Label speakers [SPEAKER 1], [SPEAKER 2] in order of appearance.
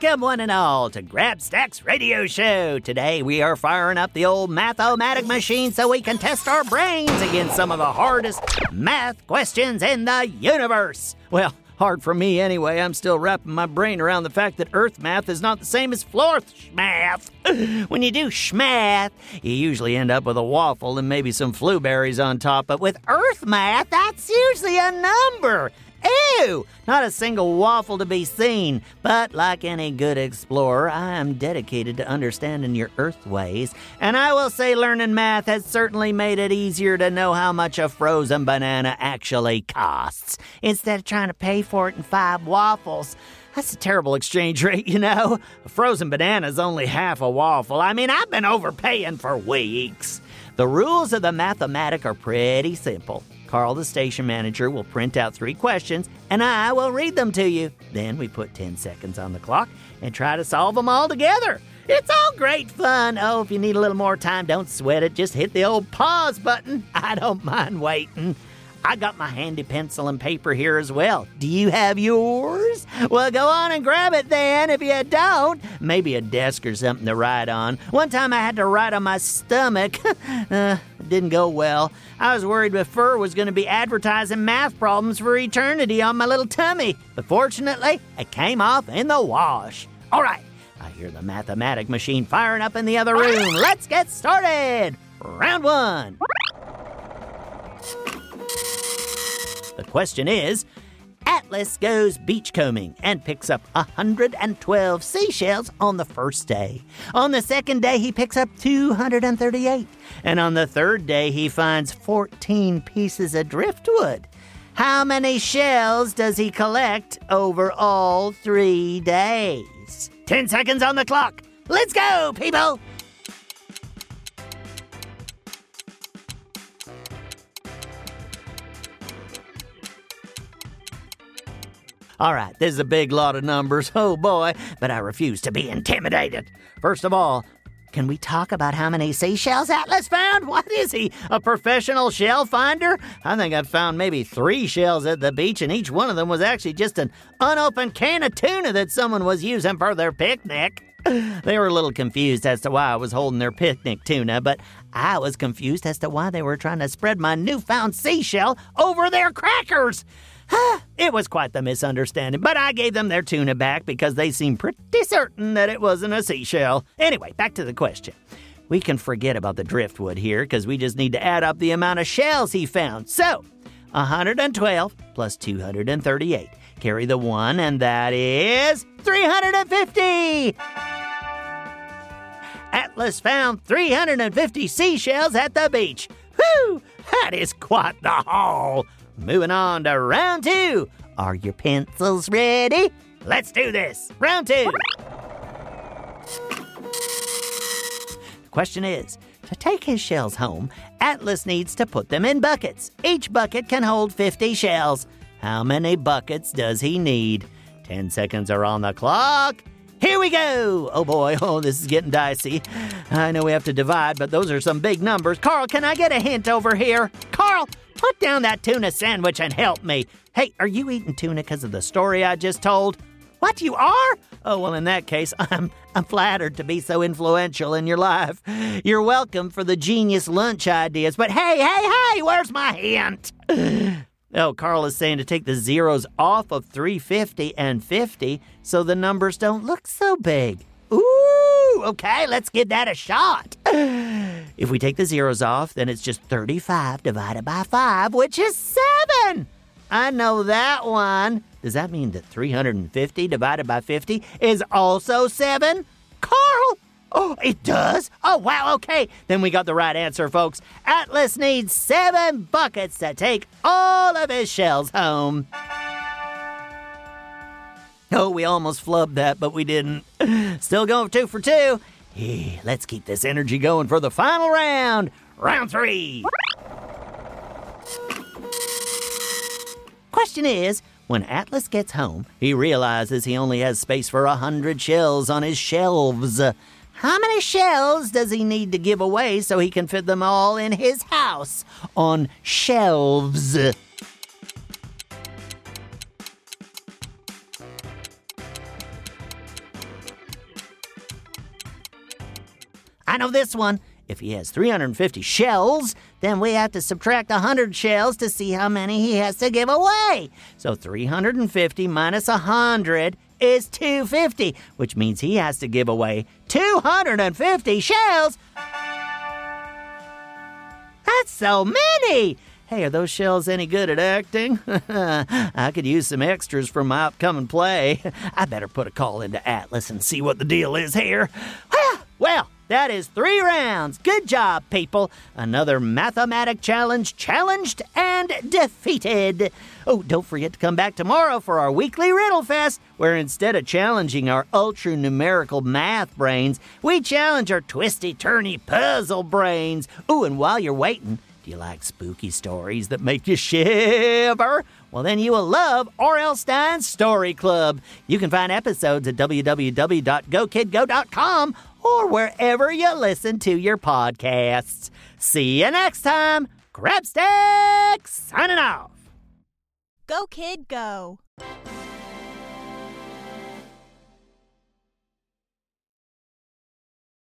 [SPEAKER 1] Welcome, one and all, to Grabstack's radio show. Today we are firing up the old math-o-matic machine so we can test our brains against some of the hardest math questions in the universe. Well, hard for me anyway. I'm still wrapping my brain around the fact that Earth math is not the same as Floorth math. When you do schmath, you usually end up with a waffle and maybe some blueberries on top, but with Earth math, that's usually a number. Ew! Not a single waffle to be seen. But like any good explorer, I am dedicated to understanding your Earth ways, and I will say learning math has certainly made it easier to know how much a frozen banana actually costs, instead of trying to pay for it in five waffles. That's a terrible exchange rate, you know. A frozen banana's only half a waffle. I mean, I've been overpaying for weeks. The rules of the math-o-matic are pretty simple. Carl, the station manager, will print out three questions and I will read them to you. Then we put 10 seconds on the clock and try to solve them all together. It's all great fun. Oh, if you need a little more time, don't sweat it. Just hit the old pause button. I don't mind waiting. I got my handy pencil and paper here as well. Do you have yours? Well, go on and grab it then. If you don't, maybe a desk or something to write on. One time I had to write on my stomach. uh, it didn't go well. I was worried fur was going to be advertising math problems for eternity on my little tummy. But fortunately, it came off in the wash. All right, I hear the math-o-matic machine firing up in the other room. Let's get started. Round one. The question is Atlas goes beachcombing and picks up 112 seashells on the first day. On the second day, he picks up 238. And on the third day, he finds 14 pieces of driftwood. How many shells does he collect over all three days? 10 seconds on the clock. Let's go, people! All right, this is a big lot of numbers, oh boy, but I refuse to be intimidated. First of all, can we talk about how many seashells Atlas found? What is he, a professional shell finder? I think I've found maybe three shells at the beach, and each one of them was actually just an unopened can of tuna that someone was using for their picnic. They were a little confused as to why I was holding their picnic tuna, but I was confused as to why they were trying to spread my newfound seashell over their crackers. it was quite the misunderstanding, but I gave them their tuna back because they seemed pretty certain that it wasn't a seashell. Anyway, back to the question. We can forget about the driftwood here because we just need to add up the amount of shells he found. So, 112 plus 238. Carry the one, and that is 350! Atlas found 350 seashells at the beach. Whew! That is quite the haul! Moving on to round two. Are your pencils ready? Let's do this. Round two. The question is to take his shells home, Atlas needs to put them in buckets. Each bucket can hold 50 shells. How many buckets does he need? 10 seconds are on the clock. Here we go! Oh boy, oh, this is getting dicey. I know we have to divide, but those are some big numbers. Carl, can I get a hint over here? Carl, Put down that tuna sandwich and help me. Hey, are you eating tuna because of the story I just told? What, you are? Oh, well, in that case, I'm, I'm flattered to be so influential in your life. You're welcome for the genius lunch ideas, but hey, hey, hey, where's my hint? Oh, Carl is saying to take the zeros off of 350 and 50 so the numbers don't look so big. Ooh, okay, let's give that a shot. If we take the zeros off, then it's just 35 divided by 5, which is 7. I know that one. Does that mean that 350 divided by 50 is also 7? Carl! Oh, it does? Oh, wow, okay. Then we got the right answer, folks. Atlas needs seven buckets to take all of his shells home. Oh, we almost flubbed that, but we didn't. Still going two for two. Let's keep this energy going for the final round. Round three. Question is when Atlas gets home, he realizes he only has space for a hundred shells on his shelves. How many shells does he need to give away so he can fit them all in his house on shelves? Know this one. If he has 350 shells, then we have to subtract 100 shells to see how many he has to give away. So 350 minus 100 is 250, which means he has to give away 250 shells. That's so many! Hey, are those shells any good at acting? I could use some extras for my upcoming play. I better put a call into Atlas and see what the deal is here. well, that is three rounds. Good job, people. Another math-o-matic challenge challenged and defeated. Oh, don't forget to come back tomorrow for our weekly Riddle Fest, where instead of challenging our ultra numerical math brains, we challenge our twisty turny puzzle brains. Oh, and while you're waiting, do you like spooky stories that make you shiver? Well, then you will love R.L. Stine's Story Club. You can find episodes at www.gokidgo.com or wherever you listen to your podcasts. See you next time. Grabstack signing off.
[SPEAKER 2] Go, kid, go.